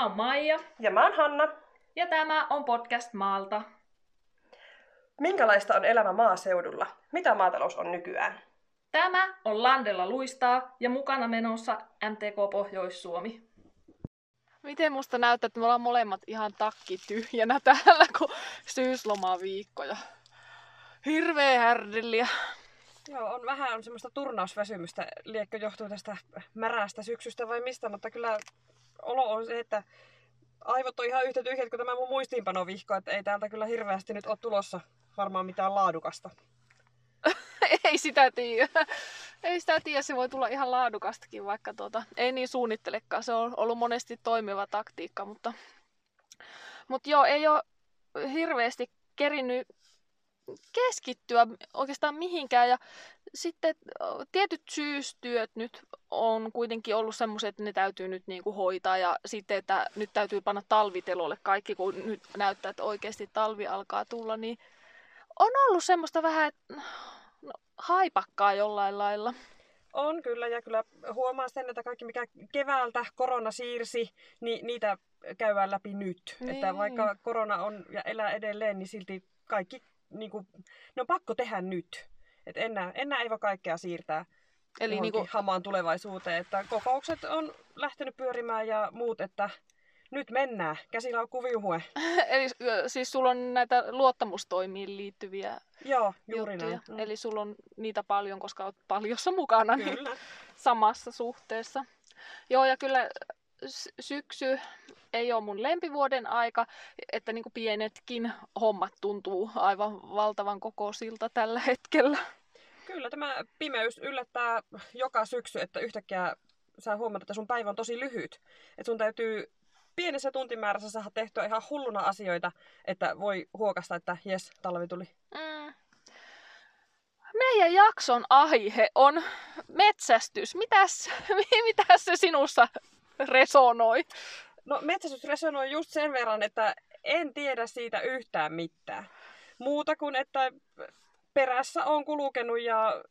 Mä oon Maija Ja mä oon Hanna. ja tämä on podcast Maalta. Minkälaista on elämä maaseudulla? Mitä maatalous on nykyään? Tämä on Landella luistaa ja mukana menossa MTK Pohjois-Suomi. Miten musta näyttää, että me ollaan molemmat ihan takki tyhjänä täällä, kun syyslomaviikkoja. Hirveä härdilliä. Joo, on vähän on semmoista turnausväsymystä. Liekkö johtuu tästä märästä syksystä vai mistä, mutta kyllä olo on se, että aivot on ihan yhtä tyhjät kuin tämä mun muistiinpanovihko, että ei täältä kyllä hirveästi nyt ole tulossa varmaan mitään laadukasta. Ei sitä tiedä. Ei sitä tiedä, se voi tulla ihan laadukastakin, vaikka tuota, ei niin suunnittelekaan. Se on ollut monesti toimiva taktiikka, mutta, mutta joo, ei ole hirveästi kerinyt keskittyä oikeastaan mihinkään. Ja sitten tietyt syystyöt nyt on kuitenkin ollut semmoiset, että ne täytyy nyt niinku hoitaa. Ja sitten, että nyt täytyy panna talvitelolle kaikki, kun nyt näyttää, että oikeasti talvi alkaa tulla, niin on ollut semmoista vähän, että no, haipakkaa jollain lailla. On kyllä, ja kyllä huomaa sen, että kaikki mikä keväältä korona siirsi, niin niitä käydään läpi nyt. Niin. Että vaikka korona on ja elää edelleen, niin silti kaikki, niin kuin, ne on pakko tehdä nyt. Et enää, enää ei voi kaikkea siirtää Eli Eli niinku, hamaan tulevaisuuteen. Että kokoukset on lähtenyt pyörimään ja muut, että nyt mennään. Käsillä on kuviuhue. eli siis sulla on näitä luottamustoimiin liittyviä Joo, juuri juttuja. näin. Mm. Eli sulla on niitä paljon, koska olet paljossa mukana niin Kyllä. samassa suhteessa. Joo, ja kyllä syksy ei ole mun lempivuoden aika, että niin kuin pienetkin hommat tuntuu aivan valtavan kokoisilta tällä hetkellä. Kyllä tämä pimeys yllättää joka syksy, että yhtäkkiä sä huomaat, että sun päivä on tosi lyhyt. Että sun täytyy pienessä tuntimäärässä saada tehtyä ihan hulluna asioita, että voi huokasta, että jes, talvi tuli. Mm. Meidän jakson aihe on metsästys. Mitäs, mitäs se sinussa resonoi? No metsästys resonoi just sen verran, että en tiedä siitä yhtään mitään. Muuta kuin, että perässä on kulkenut ja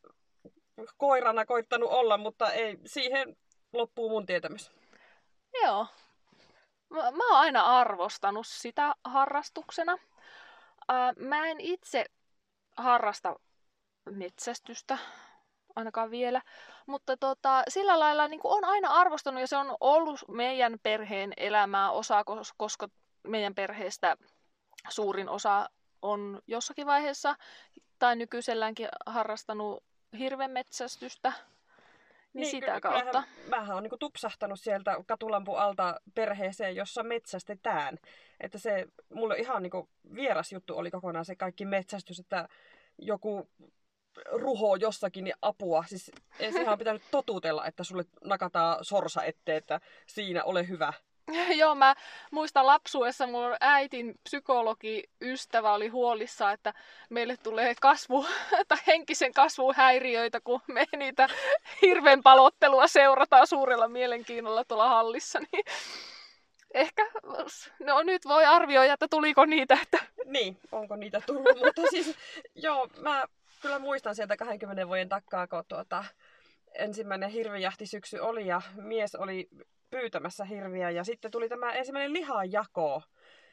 koirana koittanut olla, mutta ei siihen loppuu mun tietämys. Joo. Mä, mä oon aina arvostanut sitä harrastuksena. Ää, mä en itse harrasta metsästystä, ainakaan vielä. Mutta tota, sillä lailla niin on aina arvostanut ja se on ollut meidän perheen elämää osa, kos- koska meidän perheestä suurin osa on jossakin vaiheessa tai nykyiselläänkin harrastanut hirvenmetsästystä. Niin, niin sitä kautta. Mähän on niinku tupsahtanut sieltä katulampun alta perheeseen, jossa metsästetään. Että se mulle ihan niinku vieras juttu oli kokonaan se kaikki metsästys, että joku ruho jossakin niin apua. Siis ei on pitänyt totutella, että sulle nakataan sorsa eteen, että siinä ole hyvä. Joo, mä muistan lapsuudessa mun äitin psykologi-ystävä oli huolissa, että meille tulee kasvu, tai henkisen kasvun häiriöitä, kun me niitä hirven palottelua seurataan suurella mielenkiinnolla tuolla hallissa. Niin ehkä, no nyt voi arvioida, että tuliko niitä, että Niin, onko niitä tullut, mutta siis joo, mä kyllä muistan sieltä 20 vuoden takaa, kun tuota, ensimmäinen hirvijahti syksy oli ja mies oli pyytämässä hirviä ja sitten tuli tämä ensimmäinen lihanjako.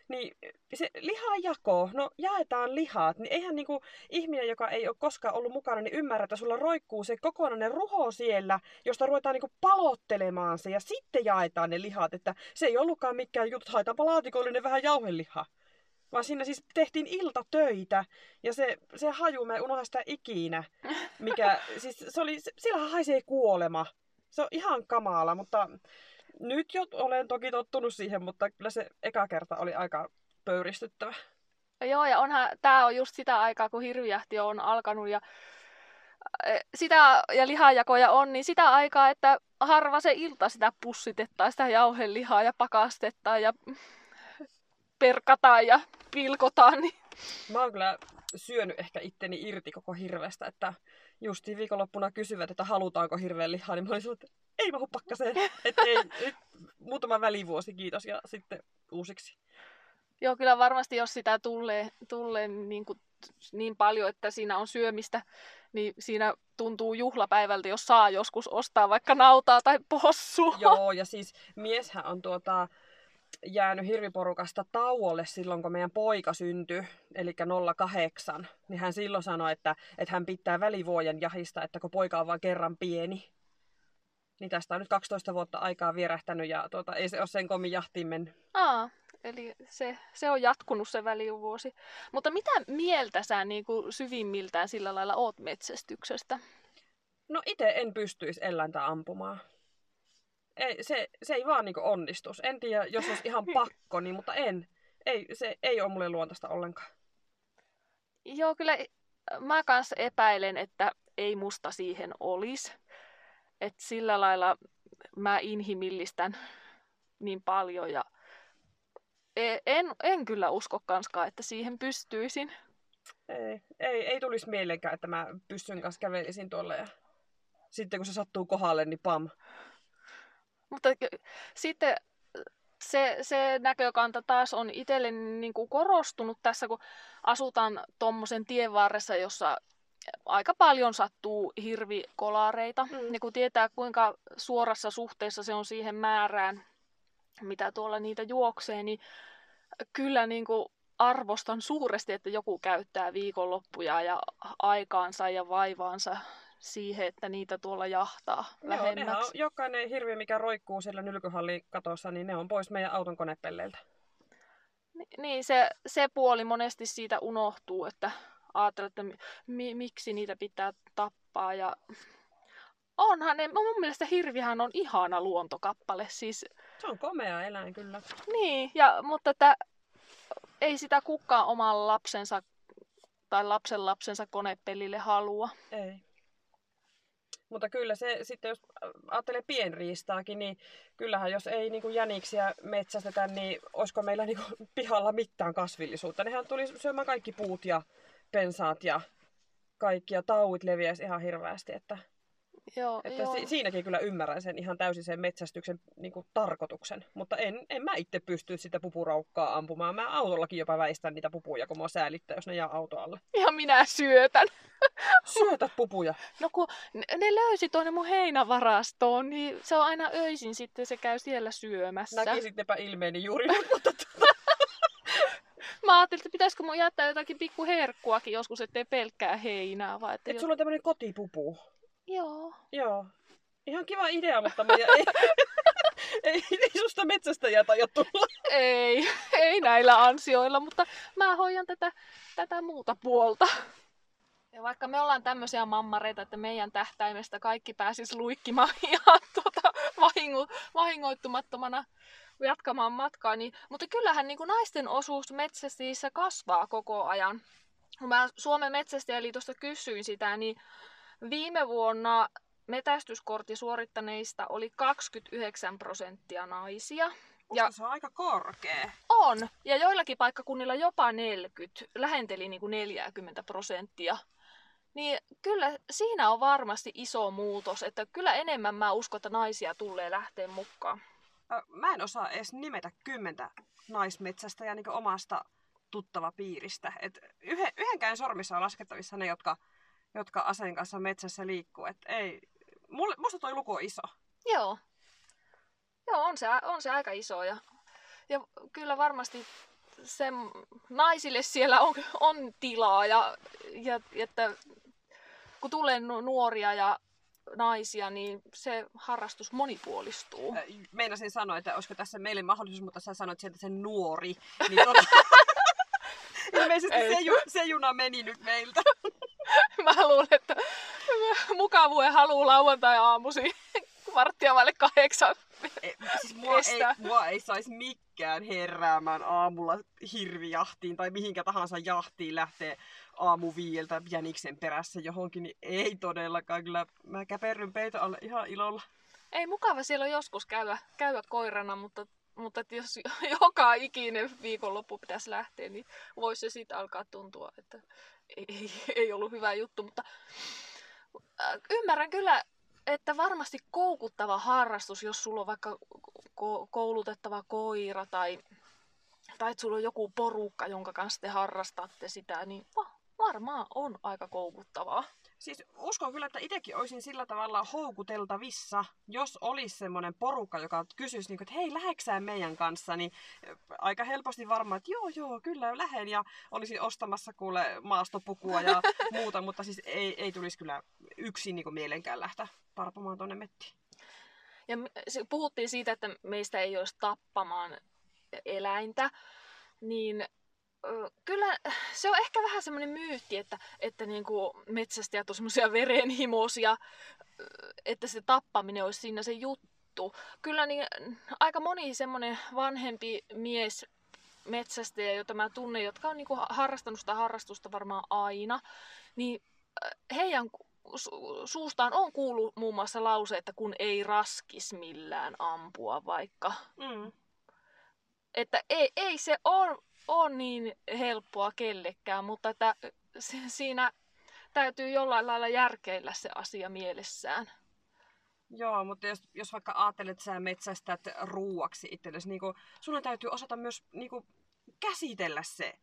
Niin se lihanjako, no jaetaan lihat, niin eihän niinku ihminen, joka ei ole koskaan ollut mukana, niin ymmärrä, että sulla roikkuu se kokonainen ruho siellä, josta ruvetaan niinku palottelemaan se ja sitten jaetaan ne lihat, että se ei ollutkaan mikään juttu, haetaanpa laatikollinen vähän jauhelihaa. Vaan siinä siis tehtiin iltatöitä ja se, se haju, mä en unohda sitä ikinä. Mikä, siis se oli, siellähän haisee kuolema. Se on ihan kamala, mutta nyt jo olen toki tottunut siihen, mutta kyllä se eka kerta oli aika pöyristyttävä. Joo, ja onhan, tää on just sitä aikaa, kun hirvijahti on alkanut ja sitä ja lihajakoja on, niin sitä aikaa, että harva se ilta sitä pussitetaan, sitä jauhelihaa ja pakastetaan ja perkataan ja pilkotaan. Niin... Mä oon kyllä syönyt ehkä itteni irti koko hirvestä, että justiin viikonloppuna kysyvät, että halutaanko hirveän lihaa, niin mä olin sanonut, että ei mahu pakkaseen, että ei, nyt muutama välivuosi, kiitos, ja sitten uusiksi. Joo, kyllä varmasti jos sitä tulee, tulee niin, kuin, niin paljon, että siinä on syömistä, niin siinä tuntuu juhlapäivältä, jos saa joskus ostaa vaikka nautaa tai possua. Joo, ja siis mieshän on tuota, jäänyt hirviporukasta tauolle silloin, kun meidän poika syntyi, eli 08, niin hän silloin sanoi, että, että hän pitää välivuoden jahista, että kun poika on vain kerran pieni. Niin tästä on nyt 12 vuotta aikaa vierähtänyt ja tuota, ei se ole sen komin jahtiin mennyt. Aa, eli se, se on jatkunut se välivuosi. Mutta mitä mieltä sä niin kuin syvimmiltään sillä lailla oot metsästyksestä? No itse en pystyisi eläintä ampumaan. Ei, se, se ei vaan niinku onnistus. En tiedä, jos olisi ihan pakko, niin, mutta en. Ei, se ei ole mulle luontaista ollenkaan. Joo, kyllä mä kanssa epäilen, että ei musta siihen olisi. Että sillä lailla mä inhimillistän niin paljon ja e, en, en kyllä usko kanskaan, että siihen pystyisin. Ei, ei, ei tulisi mieleenkään, että mä pystyn kanssa kävelisin tuolla ja sitten kun se sattuu kohdalle, niin pam. Mutta sitten se, se näkökanta taas on itselleni niin kuin korostunut tässä, kun asutaan tuommoisen tien varressa, jossa aika paljon sattuu hirvikolareita. Mm. Ja kun tietää, kuinka suorassa suhteessa se on siihen määrään, mitä tuolla niitä juoksee, niin kyllä niin kuin arvostan suuresti, että joku käyttää viikonloppuja ja aikaansa ja vaivaansa siihen, että niitä tuolla jahtaa Joo, lähemmäksi. On, jokainen hirvi, mikä roikkuu siellä nylkyhallin katossa, niin ne on pois meidän auton konepelleiltä. Niin, se, se puoli monesti siitä unohtuu, että ajattelee, että mi, miksi niitä pitää tappaa. Ja onhan ne, mun mielestä hirvihän on ihana luontokappale. Siis... Se on komea eläin kyllä. Niin, ja, mutta että ei sitä kukaan oman lapsensa tai lapsen lapsensa konepelille halua. Ei. Mutta kyllä se sitten, jos ajattelee pienriistaakin, niin kyllähän jos ei niin kuin jäniksiä metsästetä, niin olisiko meillä niin kuin pihalla mitään kasvillisuutta. Nehän tuli syömään kaikki puut ja pensaat ja kaikki ja tauit leviäisi ihan hirveästi. Että, joo, että joo. Si- siinäkin kyllä ymmärrän sen ihan täysin sen metsästyksen niin kuin tarkoituksen. Mutta en, en mä itse pysty sitä pupuraukkaa ampumaan. Mä autollakin jopa väistän niitä pupuja, kun mua säälittää, jos ne jää autoalle. Ja minä syötän. Syötät pupuja? No kun ne löysi tuonne mun heinävarastoon, niin se on aina öisin sitten, se käy siellä syömässä. Näkisittepä ilmeeni juuri mutta Mä ajattelin, että pitäisikö mun jättää jotakin pikku herkkuakin joskus, ettei pelkkää heinää. Vai että Et jos... sulla on tämmönen kotipupu? Joo. Joo. Ihan kiva idea, mutta meidän ei, ei, ei susta metsästäjää taida tulla. Ei, ei näillä ansioilla, mutta mä hoidan tätä, tätä muuta puolta. Ja vaikka me ollaan tämmöisiä mammareita, että meidän tähtäimestä kaikki pääsis luikkimaan ihan tuota, vahingo, vahingoittumattomana jatkamaan matkaa, niin, mutta kyllähän niin kuin naisten osuus metsästissä kasvaa koko ajan. Kun mä Suomen metsästäjäliitosta kysyin sitä, niin viime vuonna metästyskortti suorittaneista oli 29 prosenttia naisia. Ja se on aika korkea. On. Ja joillakin paikkakunnilla jopa 40, lähenteli niin kuin 40 prosenttia. Niin kyllä siinä on varmasti iso muutos, että kyllä enemmän mä uskon, että naisia tulee lähteä mukaan. Mä en osaa edes nimetä kymmentä naismetsästä ja niin omasta tuttava piiristä. Et yhden, yhdenkään sormissa on laskettavissa ne, jotka, jotka aseen kanssa metsässä liikkuu. Et ei, mulle, musta toi luku on iso. Joo. Joo, on se, on se aika iso. Ja, ja kyllä varmasti sen naisille siellä on, on tilaa ja, ja että kun tulee nuoria ja naisia, niin se harrastus monipuolistuu. Meinasin sanoa, että olisiko tässä meille mahdollisuus, mutta sä sanoit sieltä sen nuori. Niin tuota... Ilmeisesti se, ju, se juna meni nyt meiltä. Mä luulen, että mukavuuden haluu lauantai-aamusi varttia vaille kahdeksan. E, siis mua, ei, mua ei saisi mikään heräämään aamulla hirvijahtiin tai mihinkä tahansa jahtiin lähtee aamu viieltä jäniksen perässä johonkin, niin ei todellakaan. Kyllä mä käperryn peito alle ihan ilolla. Ei mukava siellä on joskus käydä, käydä koirana, mutta, mutta että jos joka ikinen viikonloppu pitäisi lähteä, niin voisi se siitä alkaa tuntua, että ei, ei, ollut hyvä juttu. Mutta äh, ymmärrän kyllä, että varmasti koukuttava harrastus, jos sulla on vaikka koulutettava koira tai, tai että sulla on joku porukka, jonka kanssa te harrastatte sitä, niin varmaan on aika koukuttavaa. Siis uskon kyllä, että itsekin olisin sillä tavalla houkuteltavissa, jos olisi semmoinen porukka, joka kysyisi, niin kuin, että hei, läheksää meidän kanssa, niin aika helposti varmaan, että joo, joo, kyllä lähen ja olisin ostamassa kuule maastopukua ja muuta, mutta siis ei, ei tulisi kyllä yksin niin mielenkään lähteä parpomaan tuonne mettiin. Ja puhuttiin siitä, että meistä ei olisi tappamaan eläintä, niin kyllä se on ehkä vähän semmoinen myytti, että, että niinku metsästäjät on semmoisia verenhimoisia, että se tappaminen olisi siinä se juttu. Kyllä niin, aika moni semmoinen vanhempi mies metsästäjä, jota mä tunnen, jotka on niinku harrastanut sitä harrastusta varmaan aina, niin heidän suustaan on kuullut muun muassa lause, että kun ei raskis millään ampua vaikka. Mm. Että ei, ei se ole on niin helppoa kellekään, mutta että siinä täytyy jollain lailla järkeillä se asia mielessään. Joo, mutta jos, jos vaikka ajattelet, että sä metsästät ruuaksi itsellesi, niin sun täytyy osata myös niin kuin, käsitellä se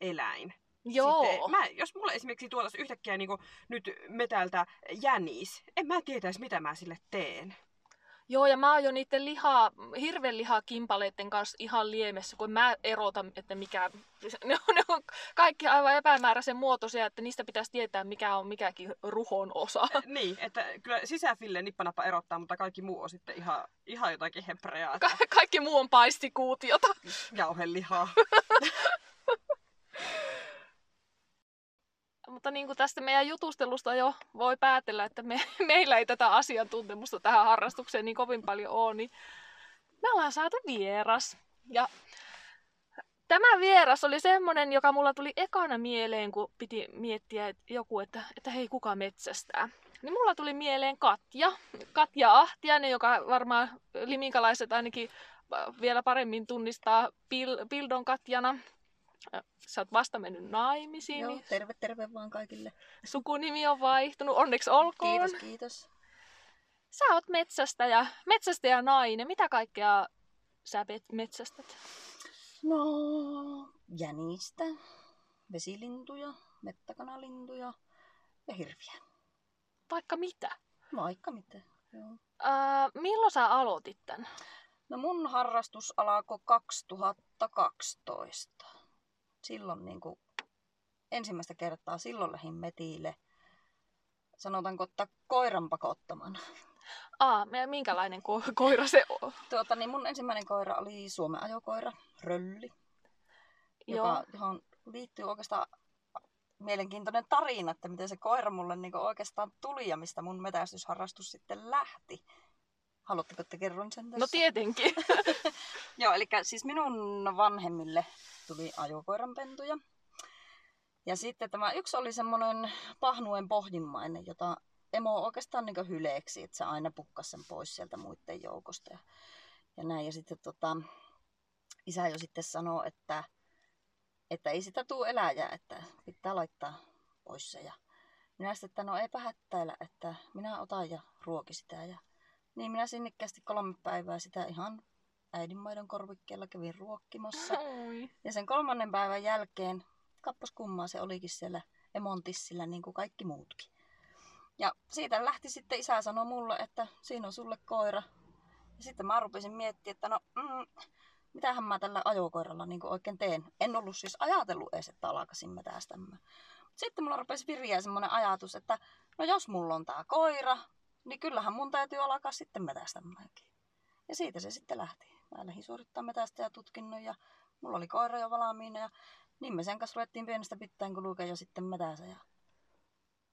eläin. Joo. Sitten, mä, jos mulle esimerkiksi tuotaisiin yhtäkkiä niin kuin, nyt metältä jänis, en mä tietäisi, mitä mä sille teen. Joo, ja mä oon jo niiden lihaa, hirveän lihaa kimpaleiden kanssa ihan liemessä, kun mä erotan, että mikä, ne on, ne on kaikki aivan epämääräisen muotoisia, että niistä pitäisi tietää, mikä on mikäkin ruhon osa. Niin, että kyllä sisäfille nippanappa erottaa, mutta kaikki muu on sitten ihan, ihan jotakin hepreaa. Että... Ka- kaikki muu on paistikuutiota. Jauhelihaa. Mutta niin kuin tästä meidän jutustelusta jo voi päätellä, että me, meillä ei tätä asiantuntemusta tähän harrastukseen niin kovin paljon ole, niin me ollaan saatu vieras. Ja tämä vieras oli semmonen, joka mulla tuli ekana mieleen, kun piti miettiä että joku, että, että hei, kuka metsästää. Niin mulla tuli mieleen Katja, Katja Ahtiainen, joka varmaan liminkalaiset ainakin vielä paremmin tunnistaa Pil, Pildon Katjana. Sä oot vasta mennyt naimisiin. Joo, terve terve vaan kaikille. Sukunimi on vaihtunut, onneksi olkoon. Kiitos, kiitos. Sä oot metsästäjä, metsästäjä nainen. Mitä kaikkea sä metsästät? No, jänistä, vesilintuja, mettäkanalintuja ja hirviä. Vaikka mitä? Vaikka mitä, joo. Äh, milloin sä aloitit tän? No mun harrastus alkoi 2012 silloin niin kuin, ensimmäistä kertaa silloin lähdin metille, sanotaanko, että koiran pakottamana. Aa, minkälainen ko- koira se on? Tuota, niin mun ensimmäinen koira oli Suomen ajokoira, Rölli, Joo. Joka, johon liittyy oikeastaan mielenkiintoinen tarina, että miten se koira mulle niin oikeastaan tuli ja mistä mun metästysharrastus sitten lähti. Haluatteko, että kerron sen tässä? No tietenkin. Joo, eli siis minun vanhemmille tuli ajokoiranpentuja. Ja sitten tämä yksi oli semmoinen pahnuen pohjimmainen, jota emo oikeastaan niin hyleeksi, että se aina pukkasi sen pois sieltä muiden joukosta. Ja, ja näin. Ja sitten tota, isä jo sitten sanoi, että, että ei sitä tule eläjää, että pitää laittaa pois se. Ja minä sitten, että no eipä hättäillä, että minä otan ja ruoki sitä. Ja niin minä sinnikkäästi kolme päivää sitä ihan äidinmaidon korvikkeella kävin ruokkimassa. Oi. Ja sen kolmannen päivän jälkeen, kappas kummaa se olikin siellä emontissillä niin kuin kaikki muutkin. Ja siitä lähti sitten isä sanoi mulle, että siinä on sulle koira. Ja sitten mä rupesin miettimään, että no, mm, mitähän mä tällä ajokoiralla niin oikein teen. En ollut siis ajatellut edes, että alkaisin metästämään. Sitten mulla rupesi viriä semmoinen ajatus, että no jos mulla on tää koira, niin kyllähän mun täytyy alkaa sitten metästämäänkin. Ja siitä se sitten lähti. Mä lähdin suorittamaan metästäjätutkinnon ja mulla oli koira jo valmiina ja niin me sen kanssa ruvettiin pienestä pitäen kulkea jo sitten metässä ja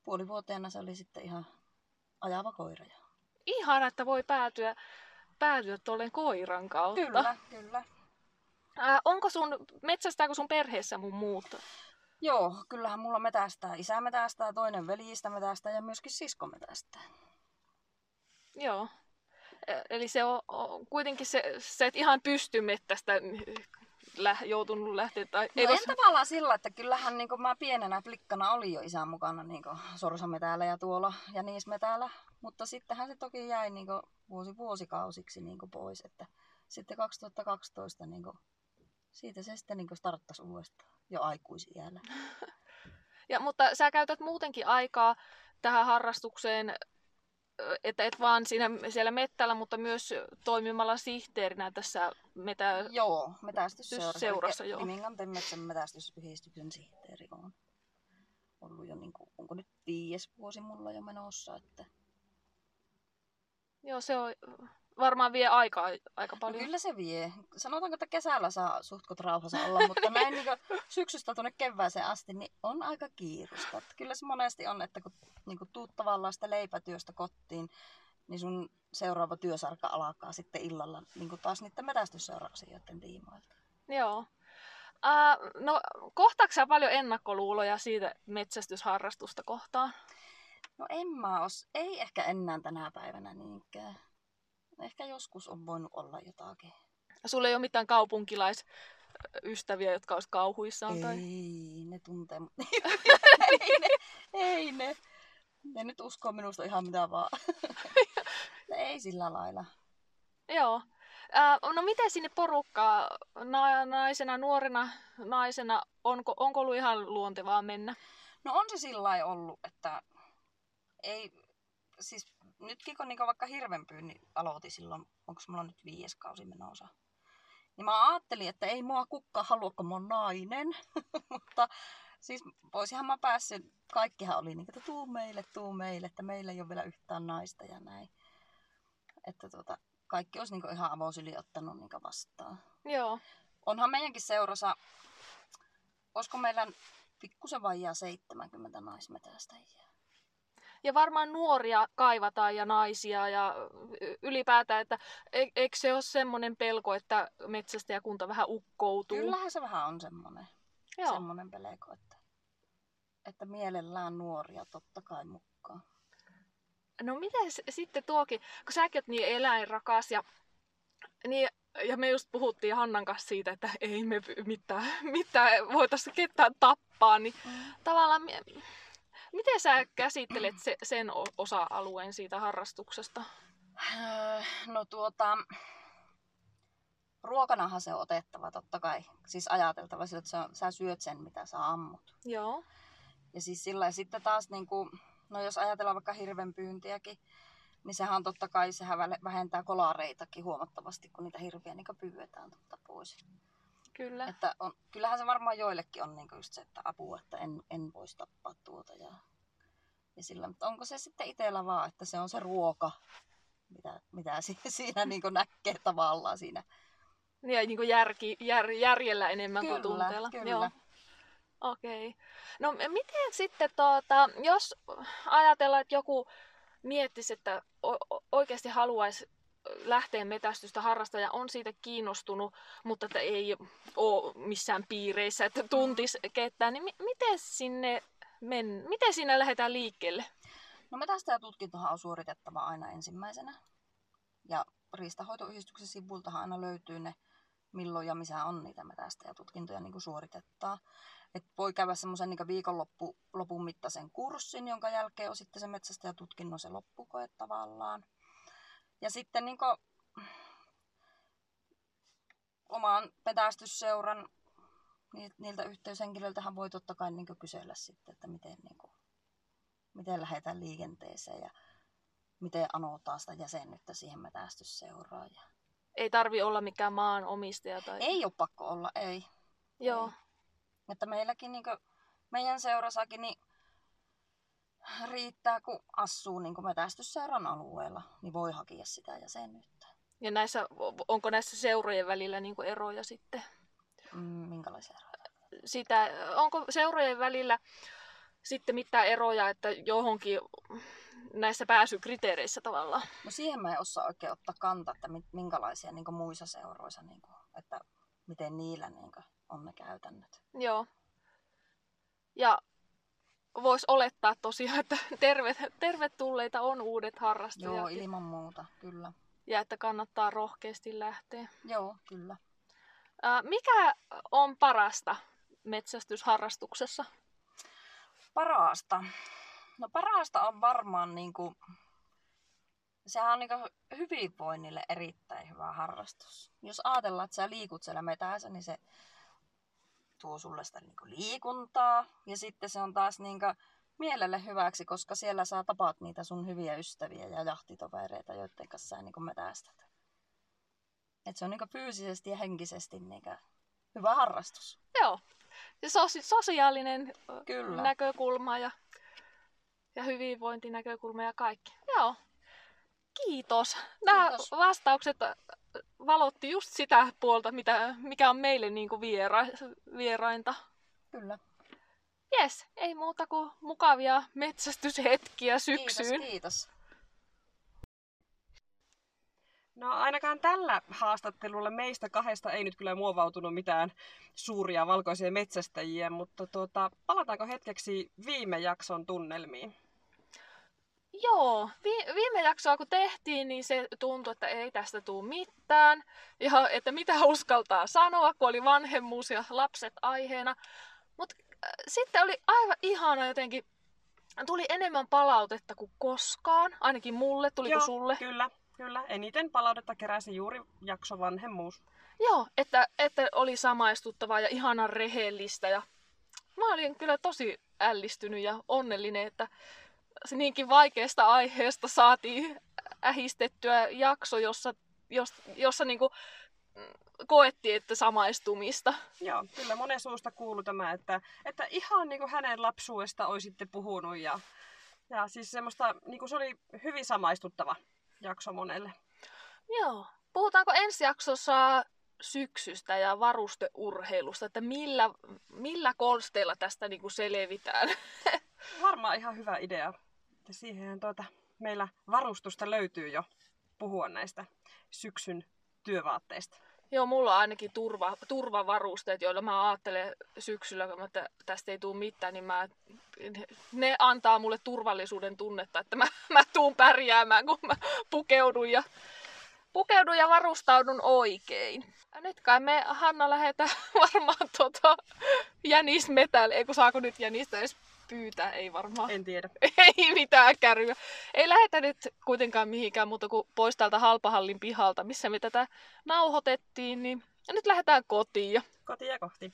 puolivuoteena se oli sitten ihan ajava koira. Ihana, että voi päätyä, päätyä tuolleen koiran kautta. Kyllä, kyllä. Ää, onko sun, metsästääkö sun perheessä mun muuta? Joo, kyllähän mulla metästää. Isä metästää, toinen veljistä metästää ja myöskin sisko metästää. Joo. Eli se on, on kuitenkin se, se et ihan pysty mettästä lä, joutunut lähteä. Tai, no ei en tavallaan sillä, että kyllähän niin mä pienenä flikkana oli jo isän mukana niin sorsametäällä ja tuolla ja niismetäällä. Mutta sittenhän se toki jäi niin vuosi vuosikausiksi niin pois. Että sitten 2012 niin siitä se sitten niin starttasi uudestaan jo aikuisiällä. Ja, mutta sä käytät muutenkin aikaa tähän harrastukseen, että et vaan siinä, siellä mettällä, mutta myös toimimalla sihteerinä tässä metä... Joo, metästysseurassa. Seurassa, joo. Liminganten metsän metästysyhdistyksen sihteeri on ollut jo, niin kuin, onko nyt viides vuosi mulla jo menossa, että Joo, se on varmaan vie aikaa aika No paljon. kyllä se vie. Sanotaanko, että kesällä saa suhtkot rauhassa olla, mutta näin niin syksystä tuonne kevääseen asti, niin on aika kiirusta. Että kyllä se monesti on, että kun niin tuut tavallaan sitä leipätyöstä kotiin, niin sun seuraava työsarka alkaa sitten illalla niin taas niiden metästysseurauksijoiden tiimoilta. Joo. Uh, no, kohtaako paljon ennakkoluuloja siitä metsästysharrastusta kohtaan? No en mä os, ei ehkä enää tänä päivänä niinkään. Ehkä joskus on voinut olla jotakin. Sulla ei ole mitään kaupunkilaisystäviä, jotka olisivat kauhuissaan? Ei, Tai... ne tuntee ei ne, ei ne. Ne nyt uskoo minusta ihan mitä vaan. ei sillä lailla. Joo. Uh, no miten sinne porukkaa na- naisena, nuorena naisena, onko, onko ollut ihan luontevaa mennä? No on se sillä lailla ollut, että ei, siis nytkin kun niinku vaikka hirvenpyynnin aloitin silloin, onko mulla nyt viides kausi menossa, niin mä ajattelin, että ei mua kukka halua, kun mä oon nainen. Mutta siis voisinhan mä päässyt, kaikkihan oli niin, että tuu meille, tuu meille, että meillä ei ole vielä yhtään naista ja näin. Että tota, kaikki olisi niin ihan avosyli ottanut niin vastaan. Joo. Onhan meidänkin seurassa, olisiko meillä pikkusen vajaa 70 naismetästäjiä. Ja varmaan nuoria kaivataan ja naisia ja ylipäätään, että e- eikö se ole semmoinen pelko, että metsästäjäkunta vähän ukkoutuu? Kyllähän se vähän on semmoinen, Joo. semmoinen peleko, että, että mielellään nuoria totta kai mukaan. No miten sitten tuokin, kun säkin oot niin eläinrakas ja, niin, ja me just puhuttiin Hannan kanssa siitä, että ei me mitään, mitään voitaisiin ketään tappaa, niin Mm. tavallaan miten sä käsittelet se, sen osa-alueen siitä harrastuksesta? Öö, No tuota, ruokanahan se on otettava totta kai. Siis ajateltava sillä, että sä, sä syöt sen, mitä sä ammut. Joo. Ja siis sillä sitten taas, niin kuin, no jos ajatellaan vaikka hirvenpyyntiäkin, niin sehän on totta kai, sehän vähentää kolareitakin huomattavasti, kun niitä hirviä niin pyydetään totta pois. Kyllä. Että on, kyllähän se varmaan joillekin on niin just se, että apua, että en, en voisi tappaa tuota. Ja, ja sillä, mutta onko se sitten itsellä vaan, että se on se ruoka, mitä, mitä si- siinä niin näkee tavallaan siinä. Ja niin kuin järki, jär, järjellä enemmän kuin Kyllä, tunteella. kyllä. Joo. Okei. Okay. No miten sitten, tuota, jos ajatellaan, että joku miettisi, että oikeasti haluaisi lähteä metästystä harrastaa ja on siitä kiinnostunut, mutta että ei ole missään piireissä, että tuntisi ketään, niin mi- miten sinne men, miten siinä lähdetään liikkeelle? No metästäjätutkintohan on suoritettava aina ensimmäisenä. Ja riistahoitoyhdistyksen sivultahan aina löytyy ne, milloin ja missä on niitä metästäjätutkintoja niin kuin suoritettaa. Et voi käydä semmoisen niin viikonloppu, lopun mittaisen kurssin, jonka jälkeen on sitten se metsästäjätutkinnon se loppukoe tavallaan. Ja sitten niin kuin, oman metästysseuran ni- niiltä yhteyshenkilöiltähän voi totta kai niin kysellä sitten, että miten, niin kuin, miten lähdetään liikenteeseen ja miten anotaan sitä jäsenyyttä siihen metästysseuraan. Ja... Ei tarvi olla mikään maanomistaja tai... Ei ole pakko olla, ei. Joo. Ei. Että meilläkin niin meidän seurassakin niin riittää, kun asuu niin metästysseuran alueella, niin voi hakea sitä jäsenyyttä. Ja näissä, onko näissä seurojen välillä niin kuin eroja sitten? Mm, minkälaisia eroja? Sitä, onko seurojen välillä sitten mitään eroja, että johonkin näissä pääsykriteereissä tavallaan? No siihen mä en osaa oikein ottaa kantaa, että minkälaisia niin muissa seuroissa, niin kuin, että miten niillä niin kuin, on ne käytännöt. Joo. Ja voisi olettaa tosiaan, että tervet, tervetulleita on uudet harrastajat. Joo, ilman muuta, kyllä. Ja että kannattaa rohkeasti lähteä. Joo, kyllä. Mikä on parasta metsästysharrastuksessa? Parasta. No parasta on varmaan niin kuin, sehän on niin kuin hyvinvoinnille erittäin hyvä harrastus. Jos ajatellaan, että sä liikut siellä metässä, niin se tuo sulle sitä niinku liikuntaa ja sitten se on taas niinku mielelle hyväksi, koska siellä saa tapaat niitä sun hyviä ystäviä ja jahtitovereita, joiden kanssa sä niinku metästät. Et se on niinku fyysisesti ja henkisesti niinku hyvä harrastus. Joo. Ja sosi- sosiaalinen Kyllä. näkökulma ja, ja hyvinvointinäkökulma ja kaikki. Joo. Kiitos. Nämä Kiitos. vastaukset ö, valotti just sitä puolta, mitä, mikä on meille niin kuin viera, vierainta. Kyllä. Jes, ei muuta kuin mukavia metsästyshetkiä syksyyn. Kiitos, kiitos. No ainakaan tällä haastattelulla meistä kahdesta ei nyt kyllä muovautunut mitään suuria valkoisia metsästäjiä, mutta tuota, palataanko hetkeksi viime jakson tunnelmiin? Joo, vi- viime jaksoa kun tehtiin, niin se tuntui, että ei tästä tule mitään. Ja että mitä uskaltaa sanoa, kun oli vanhemmuus ja lapset aiheena. Mutta äh, sitten oli aivan ihana jotenkin, tuli enemmän palautetta kuin koskaan. Ainakin mulle, tuliko Joo, sulle? Kyllä, kyllä. Eniten palautetta keräsi juuri jakso vanhemmuus. Joo, että, että oli samaistuttavaa ja ihanan rehellistä. Ja mä olin kyllä tosi ällistynyt ja onnellinen, että se niinkin vaikeasta aiheesta saatiin ähistettyä jakso, jossa, jos, jossa niinku mm, koettiin, että samaistumista. Joo, kyllä monen suusta kuului tämä, että, että ihan niin kuin hänen lapsuudesta olisitte puhunut. Ja, ja siis semmoista, niin kuin se oli hyvin samaistuttava jakso monelle. Joo. Puhutaanko ensi jaksossa syksystä ja varusteurheilusta, että millä, millä konsteilla tästä niinku selvitään? Varmaan ihan hyvä idea. Että siihen tuota, meillä varustusta löytyy jo puhua näistä syksyn työvaatteista. Joo, mulla on ainakin turva, turvavarusteet, joilla mä ajattelen syksyllä, että tästä ei tule mitään, niin mä, ne antaa mulle turvallisuuden tunnetta, että mä, mä tuun pärjäämään, kun mä pukeudun ja, pukeudun ja varustaudun oikein. Ja nyt kai me, Hanna, lähdetään varmaan tota, jänismetälle, ei kun saako nyt jänistä edes pyytää, ei varmaan. En tiedä. Ei mitään kärryä. Ei lähetä nyt kuitenkaan mihinkään muuta kuin pois täältä halpahallin pihalta, missä me tätä nauhoitettiin. Niin... Ja nyt lähdetään kotiin. Kotia kohti.